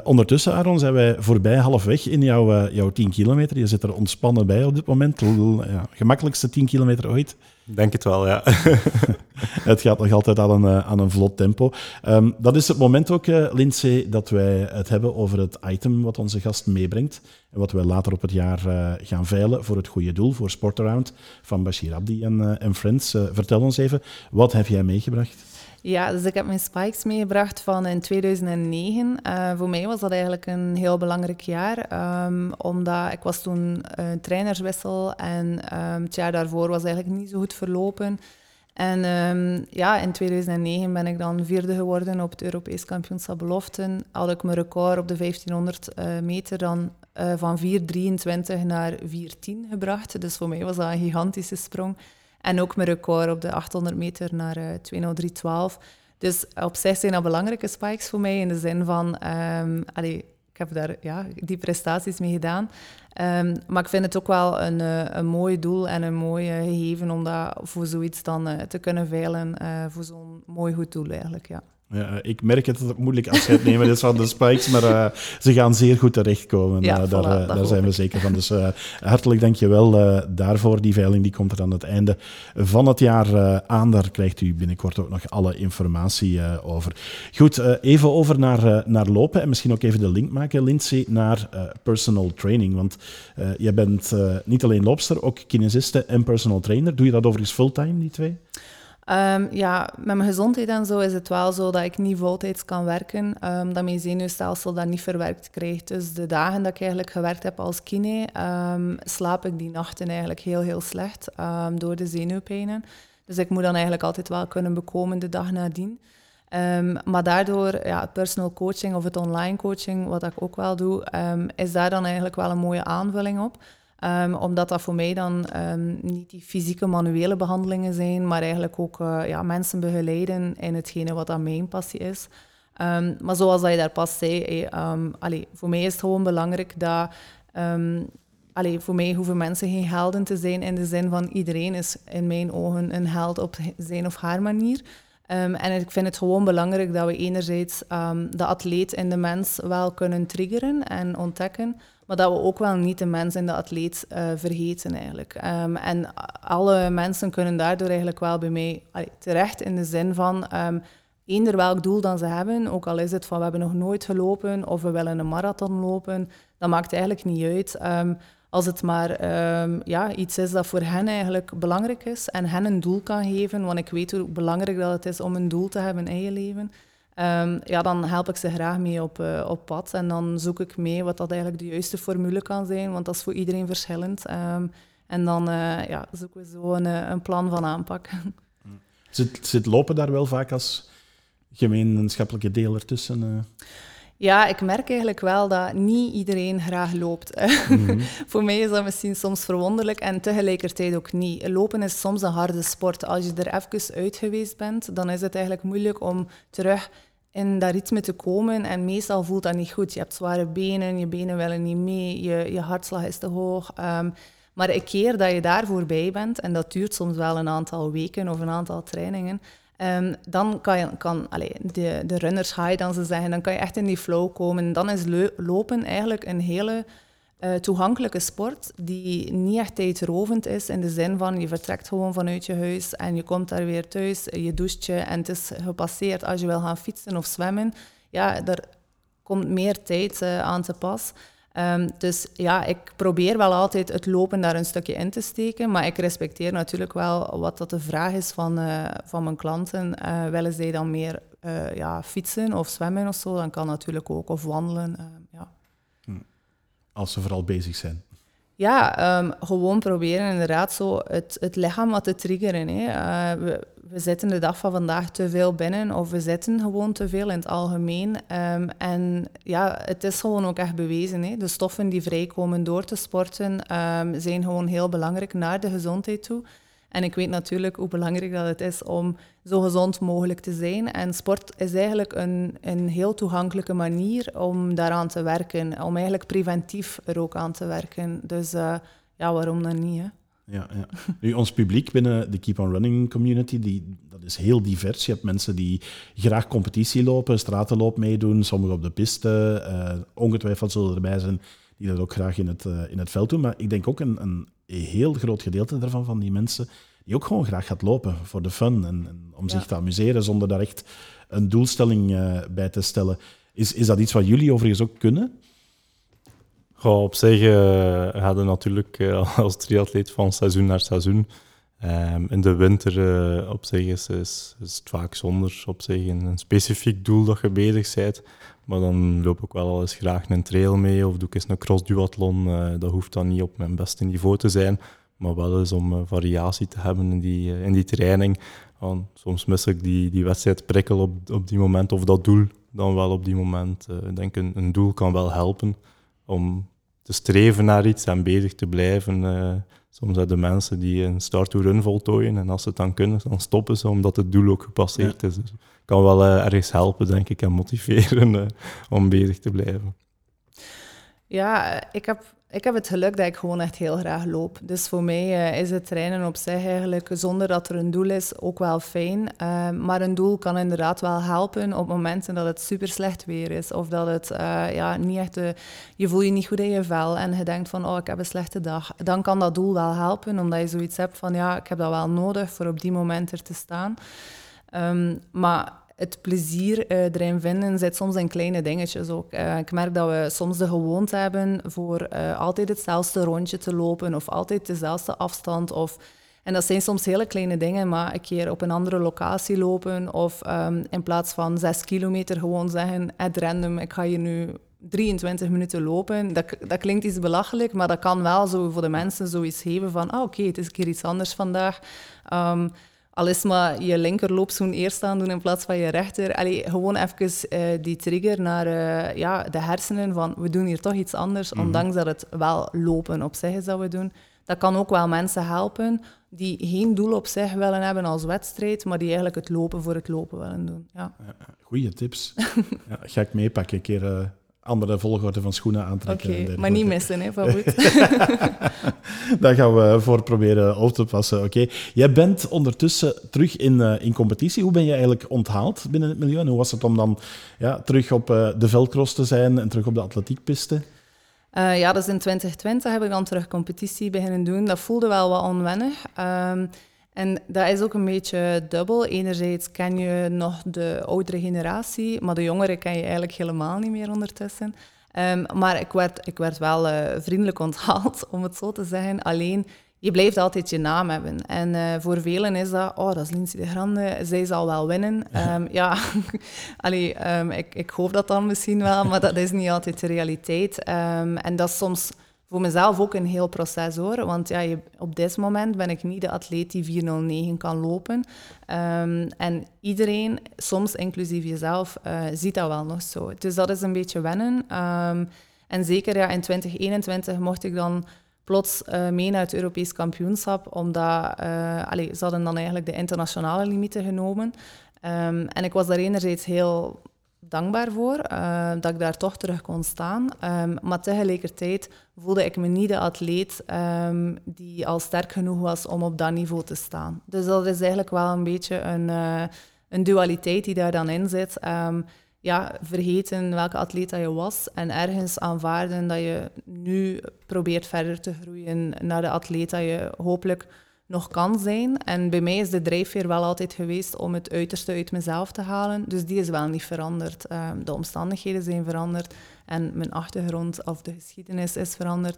Ondertussen, Aaron, zijn wij voorbij halfweg in jouw, jouw 10 kilometer. Je zit er ontspannen bij op dit moment. Ja, gemakkelijkste 10 kilometer ooit. Denk het wel, ja. <laughs> Het gaat nog altijd aan een, eh, aan een vlot tempo. Ehm, dat is het moment ook, eh, Lindsay, dat wij het hebben over het item wat onze gast meebrengt. En wat wij later op het jaar eh, gaan veilen voor het goede doel, voor Sportaround van Bashir Abdi en, en Friends. Vertel ons even, wat heb jij meegebracht? Ja, dus ik heb mijn spikes meegebracht van in 2009. Eh, voor mij was dat eigenlijk een heel belangrijk jaar, ehm, omdat ik was toen een trainerswissel en ehm, het jaar daarvoor was eigenlijk niet zo goed verlopen. En ehm, ja, in 2009 ben ik dan vierde geworden op het Europees kampioenschap beloften. Had ik mijn record op de 1500 eh, meter dan eh, van 4.23 naar 4.10 gebracht. Dus voor mij was dat een gigantische sprong. En ook mijn record op de 800 meter naar eh 203.12. Dus op zich zijn dat belangrijke spikes voor mij in de zin van, ehm, ik heb daar ja, die prestaties mee gedaan. Ehm, maar ik vind het ook wel een, eh, een mooi doel en een mooi eh, gegeven om dat voor zoiets dan eh, te kunnen veilen eh, voor zo'n mooi goed doel eigenlijk, ja. Ja, ik merk het dat het moeilijk afscheid nemen is van de Spikes, maar uh, ze gaan zeer goed terechtkomen. Ja, uh, voilà, daar, dat daar zijn we zeker van. Dus uh, hartelijk dank je wel daarvoor. Die veiling die komt er aan het einde van het jaar aan. Daar krijgt u binnenkort ook nog alle informatie over. Goed, even over naar, naar lopen en misschien ook even de link maken, Lindsay, naar personal training. Want je bent niet alleen loopster, ook kinesiste en personal trainer. Doe je dat overigens fulltime, die twee? Um, ja, met mijn gezondheid en zo is het wel zo dat ik niet voltijds kan werken, um, dat mijn zenuwstelsel dat niet verwerkt krijgt. Dus de dagen dat ik eigenlijk gewerkt heb als kine, um, slaap ik die nachten eigenlijk heel, heel slecht door de zenuwpijnen. Dus ik moet dan eigenlijk altijd wel kunnen bekomen de dag nadien. maar daardoor, ja, personal coaching of het online coaching, wat ik ook wel doe, is daar dan eigenlijk wel een mooie aanvulling op. Um, omdat dat voor mij dan um, niet die fysieke manuele behandelingen zijn, maar eigenlijk ook uh, ja, mensen begeleiden in hetgene wat dan mijn passie is. Um, maar zoals dat je daar pas zei, allee, voor mij is het gewoon belangrijk dat... allee, voor mij hoeven mensen geen helden te zijn in de zin van iedereen is in mijn ogen een held op zijn of haar manier. En ik vind het gewoon belangrijk dat we enerzijds de atleet in de mens wel kunnen triggeren en ontdekken, maar dat we ook wel niet de mens en de atleet uh, vergeten eigenlijk. Um, en alle mensen kunnen daardoor eigenlijk wel bij mij terecht in de zin van um, eender welk doel dan ze hebben, ook al is het van we hebben nog nooit gelopen of we willen een marathon lopen, dat maakt eigenlijk niet uit. Um, als het maar ja, iets is dat voor hen eigenlijk belangrijk is en hen een doel kan geven, want ik weet hoe belangrijk dat het is om een doel te hebben in je leven. Um, ja, dan help ik ze graag mee op, uh, op pad. En dan zoek ik mee wat dat eigenlijk de juiste formule kan zijn, want dat is voor iedereen verschillend. Um, en dan uh, ja, zoeken we zo een, een plan van aanpak. <laughs> Zit, zit lopen daar wel vaak als gemeenschappelijke deel ertussen? Ja, ik merk eigenlijk wel dat niet iedereen graag loopt. Mm -hmm. <laughs> Voor mij is dat misschien soms verwonderlijk en tegelijkertijd ook niet. Lopen is soms een harde sport. Als je er even uit geweest bent, dan is het eigenlijk moeilijk om terug in dat ritme te komen. En meestal voelt dat niet goed. Je hebt zware benen, je benen willen niet mee, je, je hartslag is te hoog. Um, maar een keer dat je daar voorbij bent, en dat duurt soms wel een aantal weken of een aantal trainingen, Um, dan kan, je, kan de, de runners high, dan ze zeggen, dan kan je echt in die flow komen. Dan is lopen eigenlijk een hele uh, toegankelijke sport die niet echt tijdrovend is in de zin van je vertrekt gewoon vanuit je huis en je komt daar weer thuis, je doucht je en het is gepasseerd. Als je wil gaan fietsen of zwemmen, ja, daar komt meer tijd uh, aan te pas. Um, dus ja, ik probeer wel altijd het lopen daar een stukje in te steken, maar ik respecteer natuurlijk wel wat dat de vraag is van, uh, van mijn klanten. Uh, willen zij dan meer uh, ja, fietsen of zwemmen of zo, dan kan natuurlijk ook, of wandelen. ja. Hm. Als ze vooral bezig zijn. Ja, um, gewoon proberen inderdaad zo het, het lichaam wat te triggeren. Hè. we, we zitten de dag van vandaag te veel binnen of we zitten gewoon te veel in het algemeen. Um, en ja, het is gewoon ook echt bewezen. Hè. De stoffen die vrijkomen door te sporten um, zijn gewoon heel belangrijk naar de gezondheid toe. En ik weet natuurlijk hoe belangrijk dat het is om zo gezond mogelijk te zijn. En sport is eigenlijk een, een heel toegankelijke manier om daaraan te werken. Om eigenlijk preventief er ook aan te werken. Dus uh, ja, waarom dan niet? Hè? Ja, ja. Nu, ons publiek binnen de Keep on Running community, die, dat is heel divers. Je hebt mensen die graag competitie lopen, stratenloop meedoen, sommigen op de piste. Uh, ongetwijfeld zullen erbij zijn die dat ook graag in het, uh, in het veld doen. Maar ik denk ook een, een heel groot gedeelte daarvan, van die mensen, die ook gewoon graag gaat lopen voor de fun en, en om ja. zich te amuseren zonder daar echt een doelstelling uh, bij te stellen. Is, is dat iets wat jullie overigens ook kunnen? Goh, op zich uh, hadden natuurlijk uh, <laughs> als triatleet van seizoen naar seizoen. Um, in de winter uh, op zich is, is, is, het vaak zonder op zich een, een, specifiek doel dat je bezig bent. Maar dan loop ik wel al eens graag een trail mee of doe ik eens een cross-duathlon. dat hoeft dan niet op mijn beste niveau te zijn, maar wel eens om variatie te hebben in die, in die training. Want soms mis ik die, die wedstrijdprikkel op, op die moment of dat doel dan wel op die moment. Ik denk een, een doel kan wel helpen om te streven naar iets en bezig te blijven. Uh, soms zijn de mensen die een start-to-run voltooien en als ze het dan kunnen, dan stoppen ze omdat het doel ook gepasseerd ja. is. Kan wel uh, ergens helpen, denk ik, en motiveren uh, om bezig te blijven. Ja, ik heb ik heb het geluk dat ik gewoon echt heel graag loop. Dus voor mij eh, is het trainen op zich eigenlijk, zonder dat er een doel is, ook wel fijn. Uh, maar een doel kan inderdaad wel helpen op momenten dat het super slecht weer is. Of dat het ja, niet echt, je voelt je niet goed in je vel en je denkt van, oh, ik heb een slechte dag. Dan kan dat doel wel helpen, omdat je zoiets hebt van, ja, ik heb dat wel nodig voor op die moment er te staan. Um, maar het plezier uh, erin vinden zit soms in kleine dingetjes ook. Uh, ik merk dat we soms de gewoonte hebben voor uh, altijd hetzelfde rondje te lopen of altijd dezelfde afstand. Of, en dat zijn soms hele kleine dingen, maar een keer op een andere locatie lopen of um, in plaats van zes kilometer gewoon zeggen, at random, ik ga hier nu 23 minuten lopen. Dat, dat klinkt iets belachelijk, maar dat kan wel zo voor de mensen zoiets geven van, ah oké, het is een keer iets anders vandaag. Um, al is maar je linkerloopzoen eerst aan doen in plaats van je rechter. Allee, gewoon even uh, die trigger naar uh, ja, de hersenen van we doen hier toch iets anders, mm ondanks dat het wel lopen op zich is dat we doen. Dat kan ook wel mensen helpen die geen doel op zich willen hebben als wedstrijd, maar die eigenlijk het lopen voor het lopen willen doen. Ja. Goeie tips. <laughs> ja, ga ik meepakken een keer uh, andere volgorde van schoenen aantrekken. Oké, okay, maar niet missen, hè, van goed. Daar gaan we voor proberen op te passen. Oké, jij bent ondertussen terug in, uh, in competitie. Hoe ben je eigenlijk onthaald binnen het milieu? En hoe was het om dan ja, terug op uh, de veldcross te zijn en terug op de atletiekpiste? Uh, ja, dus in 2020 heb ik dan terug competitie beginnen doen. Dat voelde wel wat onwennig. Um, en dat is ook een beetje dubbel. Enerzijds ken je nog de oudere generatie, maar de jongeren ken je eigenlijk helemaal niet meer ondertussen. Um, maar ik werd, ik werd wel uh, vriendelijk onthaald, <laughs> om het zo te zeggen. Alleen, je blijft altijd je naam hebben. En uh, voor velen is dat, oh, dat is Lindsay de Grande, zij zal wel winnen. Um, <laughs> ja, <laughs> Allee, um, ik, ik hoop dat dan misschien wel, maar dat is niet altijd de realiteit. en dat is soms voor mezelf ook een heel proces hoor. Want ja, je, op dit moment ben ik niet de atleet die 409 kan lopen. Um, en iedereen, soms inclusief jezelf, uh, ziet dat wel nog zo. Dus dat is een beetje wennen. Um, en zeker ja, in 2021 mocht ik dan plots uh, mee naar het Europees kampioenschap, omdat uh, allez, ze hadden dan eigenlijk de internationale limieten genomen. Um, en ik was daar enerzijds heel dankbaar voor uh, dat ik daar toch terug kon staan. Um, maar tegelijkertijd voelde ik me niet de atleet um, die al sterk genoeg was om op dat niveau te staan. Dus dat is eigenlijk wel een beetje een, uh, een dualiteit die daar dan in zit. Um, ja, vergeten welke atleet dat je was en ergens aanvaarden dat je nu probeert verder te groeien naar de atleet dat je hopelijk nog kan zijn. En bij mij is de drijfveer wel altijd geweest om het uiterste uit mezelf te halen. Dus die is wel niet veranderd. Um, de omstandigheden zijn veranderd en mijn achtergrond of de geschiedenis is veranderd.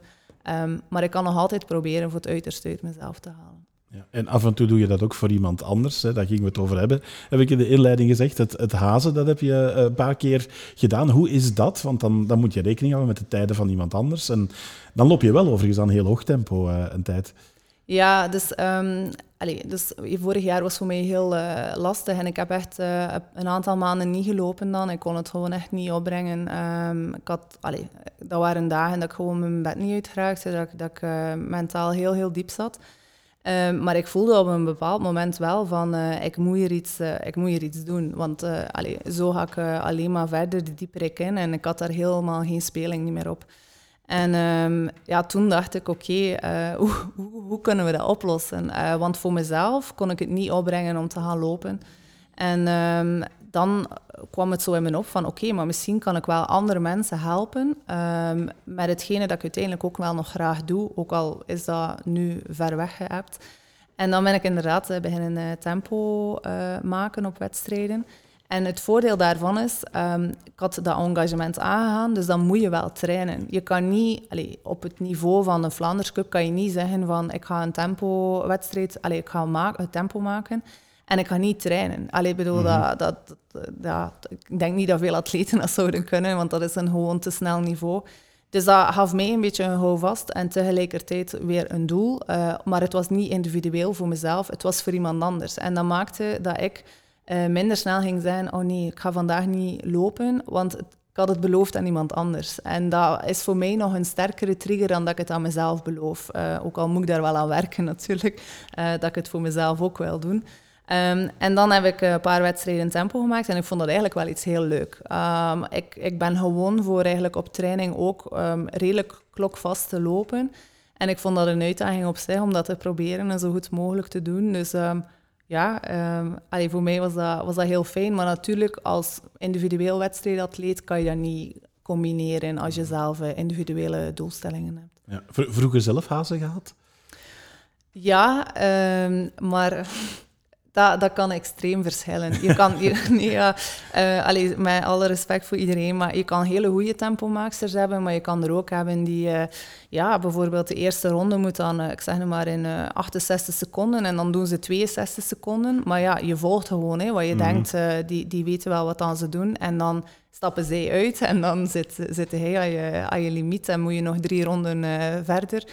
Um, maar ik kan nog altijd proberen voor het uiterste uit mezelf te halen. Ja, en af en toe doe je dat ook voor iemand anders. Hè. Daar gingen we het over hebben. Heb ik in de inleiding gezegd. Het, het hazen, dat heb je eh, een paar keer gedaan. Hoe is dat? Want dan, dan moet je rekening houden met de tijden van iemand anders. En dan loop je wel overigens aan heel hoog tempo uh, een tijd. Ja, dus, um, dus vorig jaar was voor mij heel uh, lastig en ik heb echt uh, een aantal maanden niet gelopen dan. Ik kon het gewoon echt niet opbrengen. Um, ik had, allee, dat waren dagen dat ik gewoon mijn bed niet uitgeraakte, dat, dat ik uh, mentaal heel, heel diep zat. Um, maar ik voelde op een bepaald moment wel van, ik, moet hier iets, ik moet hier iets doen. Want allee, zo ga ik alleen maar verder de dieper ik in en ik had daar helemaal geen speling meer op. En um, ja, toen dacht ik, oké, <laughs> uh, hoe, kunnen we dat oplossen? Uh, want voor mezelf kon ik het niet opbrengen om te gaan lopen. En um, dan kwam het zo in me op van, oké, maar misschien kan ik wel andere mensen helpen um, met hetgene dat ik uiteindelijk ook wel nog graag doe, ook al is dat nu ver weg geëpt. En dan ben ik inderdaad uh, beginnen tempo maken op wedstrijden. En het voordeel daarvan is, um, ik had dat engagement aangegaan, dus dan moet je wel trainen. Je kan niet, allez, op het niveau van een Flanders Cup kan je niet zeggen van ik ga een tempo-wedstrijd, ik ga maken, het tempo maken en ik ga niet trainen. Allee, bedoel, mm -hmm. dat, dat, dat, ik denk niet dat veel atleten dat zouden kunnen, want dat is een gewoon te snel niveau. Dus dat gaf mij een beetje een houvast en tegelijkertijd weer een doel. Uh, maar het was niet individueel voor mezelf, het was voor iemand anders. En dat maakte dat ik uh, minder snel ging zijn, oh nee, ik ga vandaag niet lopen, want ik had het beloofd aan iemand anders. En dat is voor mij nog een sterkere trigger dan dat ik het aan mezelf beloof. Uh, ook al moet ik daar wel aan werken <laughs> natuurlijk, uh, dat ik het voor mezelf ook wil doen. Ehm, en dan heb ik een paar wedstrijden tempo gemaakt en ik vond dat eigenlijk wel iets heel leuk. Ehm, ik, ik ben gewoon voor eigenlijk op training ook um, redelijk klokvast te lopen. En ik vond dat een uitdaging op zich om dat te proberen en zo goed mogelijk te doen. Dus ja, allee, voor mij was dat, was dat heel fijn. Maar natuurlijk, als individueel wedstrijdatleet kan je dat niet combineren als je zelf eh, individuele doelstellingen hebt. Ja. Vroeger zelf hazen gehad? Ja, maar <laughs> dat, dat kan extreem verschillen. Je kan, je, <laughs> nee, ja, uh, met alle respect voor iedereen, maar je kan hele goede tempomaaksters hebben, maar je kan er ook hebben die, uh, ja, bijvoorbeeld de eerste ronde moet dan, uh, ik zeg het maar, in 68 seconden en dan doen ze 62 seconden. Maar ja, je volgt gewoon, hè, wat je mhm. denkt, die, die weten wel wat dan ze doen. En dan stappen zij uit en dan zit, zit hij aan je, aan je limiet en moet je nog drie ronden verder.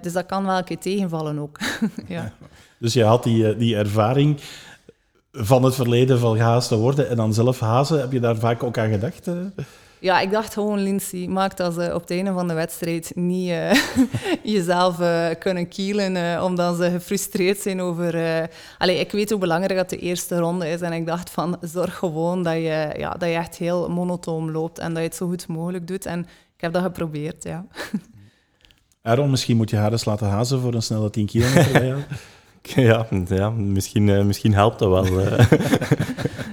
dus dat kan wel een keer tegenvallen ook. <laughs> ja. <laughs> Dus je had die, eh, die ervaring van het verleden van gehaast te worden en dan zelf hazen. Heb je daar vaak ook aan gedacht? Eh? Ja, ik dacht gewoon, Lindsay, maak dat ze op het einde van de wedstrijd niet uh, <laughs> jezelf kunnen kielen, omdat ze gefrustreerd zijn over... Allee, ik weet hoe belangrijk dat de eerste ronde is en ik dacht van, zorg gewoon dat je, ja, dat je echt heel monotoom loopt en dat je het zo goed mogelijk doet. En ik heb dat geprobeerd, ja. <laughs> Aaron, misschien moet je haar eens laten hazen voor een snelle 10 kilometer <laughs> Ja, ja misschien, misschien helpt dat wel.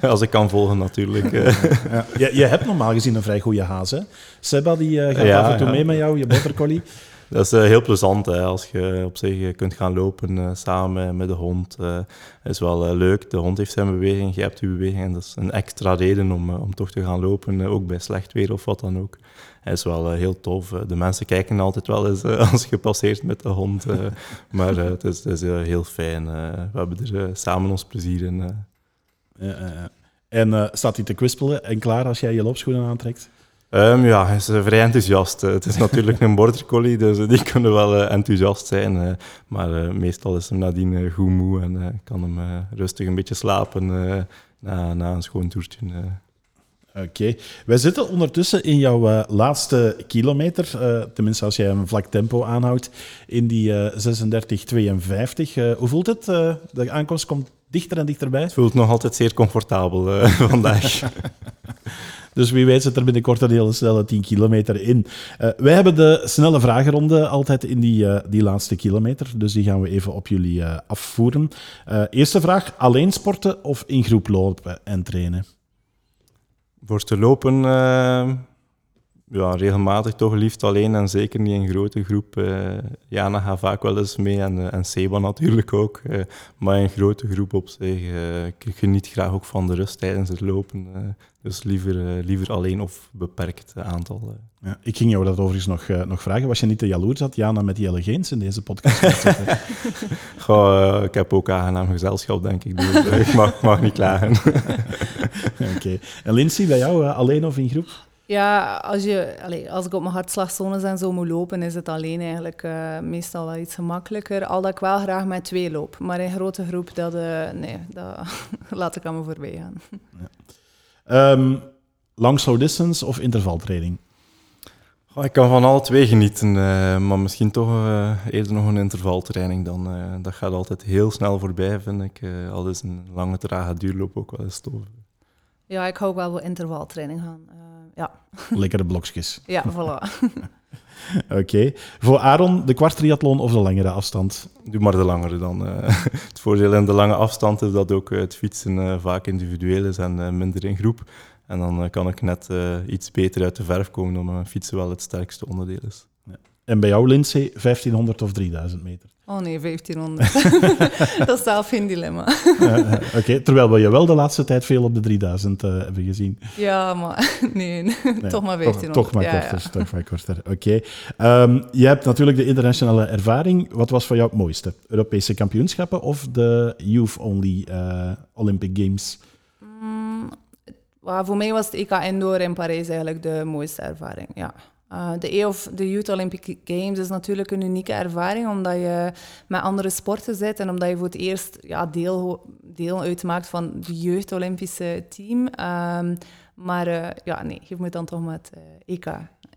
<laughs> Als ik kan volgen, natuurlijk. Ja. Je, je, hebt normaal gezien een vrij goede haas, hè? Seba, die uh, gaat af en toe mee met jou, je border collie. Dat is heel plezant, hè, als je op zich kunt gaan lopen samen met de hond. Dat is wel leuk. De hond heeft zijn beweging, je hebt je beweging. En dat is een extra reden om, om toch te gaan lopen, ook bij slecht weer of wat dan ook hij is wel eh, heel tof. Eh, de mensen kijken altijd wel eens eh, <laughs> als je passeert met de hond. maar het is, het is heel fijn. we hebben er samen ons plezier in. En staat hij te kwispelen en klaar als jij je loopschoenen aantrekt? Um, ja, hij is vrij enthousiast. het is <laughs> natuurlijk een border collie, dus die kunnen wel enthousiast zijn. maar meestal is hij nadien goed moe en kan hem rustig een beetje slapen na, na een schoon toertje. Oké. Wij zitten ondertussen in jouw uh, laatste kilometer, uh, tenminste als jij een vlak tempo aanhoudt, in die uh, 36,52. hoe voelt het? de aankomst komt dichter en dichterbij. Het voelt nog altijd zeer comfortabel <laughs> vandaag. <laughs> dus wie weet zit er binnenkort een hele snelle 10 kilometer in. wij hebben de snelle vragenronde altijd in die, die laatste kilometer, dus die gaan we even op jullie afvoeren. eerste vraag, alleen sporten of in groep lopen en trainen? Voor te lopen, ja, regelmatig toch liefst alleen en zeker niet in grote groep. Uh, Jana gaat vaak wel eens mee en, en Seba natuurlijk ook. maar in grote groep op zich. ik geniet graag ook van de rust tijdens het lopen. dus liever, liever alleen of beperkt aantal. Ja, ik ging jou dat overigens nog, nog vragen. Was je niet te jaloers dat Jana met die Geens in deze podcast <laughs> Goh, ik heb ook aangenaam gezelschap, denk ik. Dus ik mag, mag niet klagen. <laughs> Oké. En Lindsay, bij jou, alleen of in groep? Ja, als, je, allez, als ik op mijn hartslagzones en zo moet lopen, is het alleen eigenlijk uh, meestal wel iets gemakkelijker. Al dat ik wel graag met twee loop. Maar in grote groep, dat, uh, nee, dat <laughs> laat ik aan me voorbij gaan. Ja. Um, long slow distance of intervaltraining? Oh, ik kan van alle twee genieten, uh, maar misschien toch eerder nog een intervaltraining dan. dat gaat altijd heel snel voorbij, vind ik. al is een lange, trage duurloop ook wel eens tof. Ja, ik hou wel van intervaltraining gaan ja. Lekkere blokjes. Ja, voilà. <laughs> Oké. Voor Aaron, de kwartriathlon of de langere afstand? Doe maar de langere dan. Uh, <laughs> het voordeel in de lange afstand is dat ook het fietsen uh, vaak individueel is en uh, minder in groep. En dan kan ik net iets beter uit de verf komen, omdat fietsen wel het sterkste onderdeel is. Ja. En bij jou, Lindsay, 1500 of 3000 meter? Oh nee, 1500. <laughs> dat is zelf geen dilemma. Oké, terwijl we je wel de laatste tijd veel op de 3000 uh, hebben gezien. Ja, maar <laughs> nee, nee toch maar 1500. Toch, maar korter, toch maar korter. Oké. Um, je hebt natuurlijk de internationale ervaring. Wat was voor jou het mooiste? Europese kampioenschappen of de Youth Only uh, Olympic Games? Mm, voor mij was het EK Indoor in Parijs eigenlijk de mooiste ervaring, ja. Uh, de E of de Youth Olympic Games is natuurlijk een unieke ervaring, omdat je met andere sporten zit en omdat je voor het eerst ja, deel, deel uitmaakt van het jeugd-Olympische team. Um, maar uh, ja, nee, geef me dan toch met uh, EK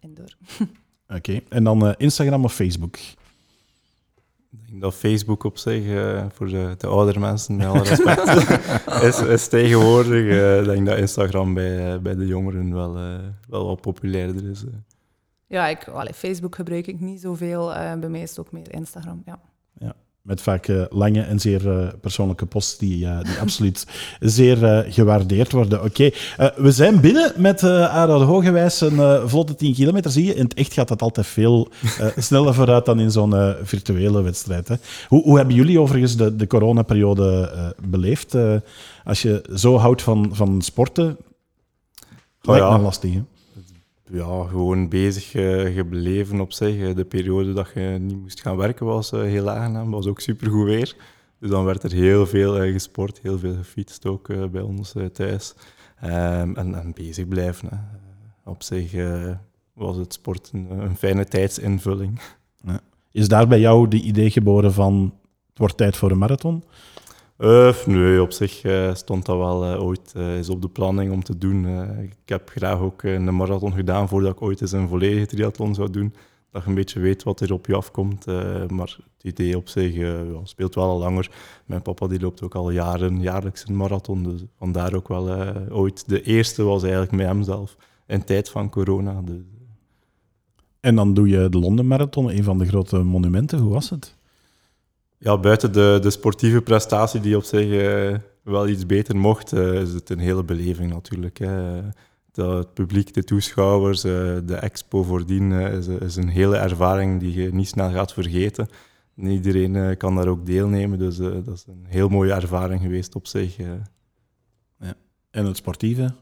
indoor. <laughs> Oké, okay. en dan Instagram of Facebook? Ik denk dat Facebook op zich, eh, voor de, de oudere mensen, met alle respect, <laughs> is, is tegenwoordig. eh, Ik denk dat Instagram bij, eh, bij de jongeren wel, eh, wel wat populairder is. Ja, ik, allee, Facebook gebruik ik niet zoveel. eh, bij mij is het ook meer Instagram. Ja. Met vaak eh, lange en zeer eh, persoonlijke posts die, eh, die <laughs> absoluut zeer eh, gewaardeerd worden. Oké, eh, we zijn binnen met uh, Aarde Hogewijs een eh, vlotte 10 kilometer. Zie je, in het echt gaat dat altijd veel eh, <laughs> sneller vooruit dan in zo'n eh, virtuele wedstrijd. Hè. Hoe, hoe hebben jullie overigens de, de coronaperiode eh, beleefd? Eh, als je zo houdt van, van sporten, lijkt ja. me lastig. Hè? Ja, gewoon bezig eh, gebleven op zich. Eh, De periode dat je niet moest gaan werken was eh, heel aangenaam. was ook supergoed weer. Dus dan werd er heel veel gesport, heel veel gefietst ook bij ons thuis. Ehm, en, en bezig blijven. Hè. Op zich was het sport een, een fijne tijdsinvulling. Is daar bij jou de idee geboren van het wordt tijd voor een marathon? Eh, nee, op zich eh, stond dat wel eh, ooit eh, eens op de planning om te doen. Ik heb graag ook een marathon gedaan voordat ik ooit eens een volledige triathlon zou doen. Dat je een beetje weet wat er op je afkomt. maar het idee op zich speelt wel al langer. Mijn papa die loopt ook al jaren jaarlijks een marathon. Dus vandaar ook wel ooit de eerste was eigenlijk met hem zelf. In tijd van corona. Dus, En dan doe je de Londen Marathon, een van de grote monumenten. Hoe was het? Ja, buiten de, de sportieve prestatie die op zich eh, wel iets beter mocht, eh, is het een hele beleving natuurlijk. Hè. Dat het publiek, de toeschouwers, eh, de expo voordien is, is een hele ervaring die je niet snel gaat vergeten. En iedereen kan daar ook deelnemen, dus dat is een heel mooie ervaring geweest op zich. eh. En het sportieve?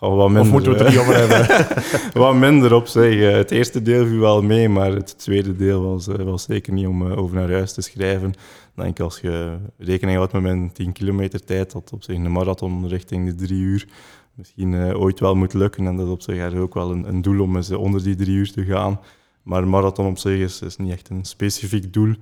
Wat minder, Of moeten we het er niet over hebben? <laughs> wat minder op zich. eh. Het eerste deel viel wel mee, maar het tweede deel was, eh, was zeker niet om eh, over naar huis te schrijven. Denk als je rekening houdt met mijn 10 kilometer tijd, dat op zich een marathon richting de drie uur misschien ooit wel moet lukken. En dat op zich er ook wel een, een doel om eens onder die drie uur te gaan. Maar een marathon op zich is, is niet echt een specifiek doel.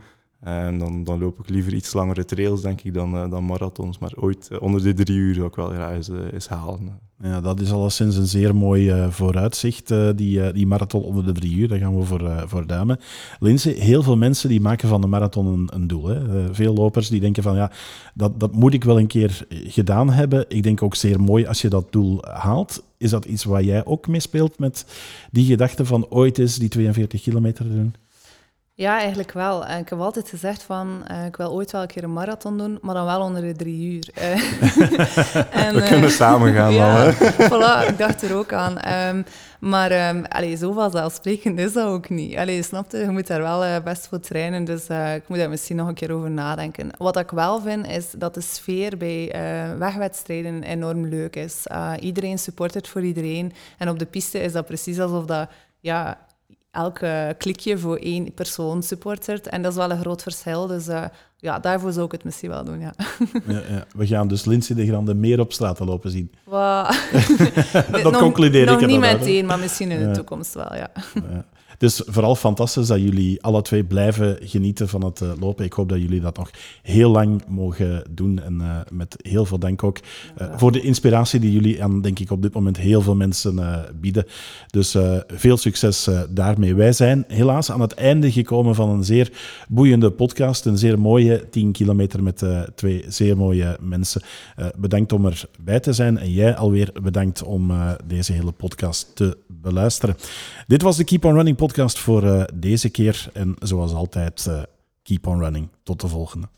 En dan, dan loop ik liever iets langere trails, denk ik, dan, eh, dan marathons. Maar ooit eh, onder die drie uur ik wel graag eh, eens halen. Ja, dat is alleszins een zeer mooi vooruitzicht, die, die marathon onder de drie uur. Daar gaan we voor, voor duimen. Linse, heel veel mensen die maken van de marathon een, een doel. Hè. Veel lopers die denken van, ja, dat, dat moet ik wel een keer gedaan hebben. Ik denk ook zeer mooi als je dat doel haalt. Is dat iets waar jij ook mee speelt met die gedachte van ooit eens die 42 kilometer doen? Ja, eigenlijk wel. En ik heb altijd gezegd van, eh, ik wil ooit wel een keer een marathon doen, maar dan wel onder de drie uur. Eh, <laughs> en, We eh, kunnen samen gaan ja, dan. Hè? <laughs> voilà, ik dacht er ook aan. Ehm, maar um, allee, zo vanzelfsprekend is dat ook niet. Allee, snapte, je moet daar wel uh, best voor trainen, dus ik moet daar misschien nog een keer over nadenken. Wat ik wel vind, is dat de sfeer bij wegwedstrijden enorm leuk is. Iedereen supportert voor iedereen. En op de piste is dat precies alsof dat... Ja, elke klikje voor één persoon supportert. En dat is wel een groot verschil. Dus uh, ja, daarvoor zou ik het misschien wel doen, ja. <laughs> ja, ja. We gaan dus Lindsay de Grande meer op straat lopen zien. <laughs> <laughs> dat nog, concludeer nog ik niet meteen, maar misschien in de toekomst wel, ja. Dus vooral fantastisch dat jullie alle twee blijven genieten van het uh, lopen. Ik hoop dat jullie dat nog heel lang mogen doen. En uh, met heel veel dank ook uh, voor de inspiratie die jullie aan, denk ik, op dit moment heel veel mensen bieden. Dus veel succes daarmee. Wij zijn helaas aan het einde gekomen van een zeer boeiende podcast. Een zeer mooie 10 kilometer met twee zeer mooie mensen. bedankt om erbij te zijn. En jij alweer bedankt om deze hele podcast te beluisteren. Dit was de Keep on Running podcast voor uh, deze keer. En zoals altijd, uh, keep on running. Tot de volgende.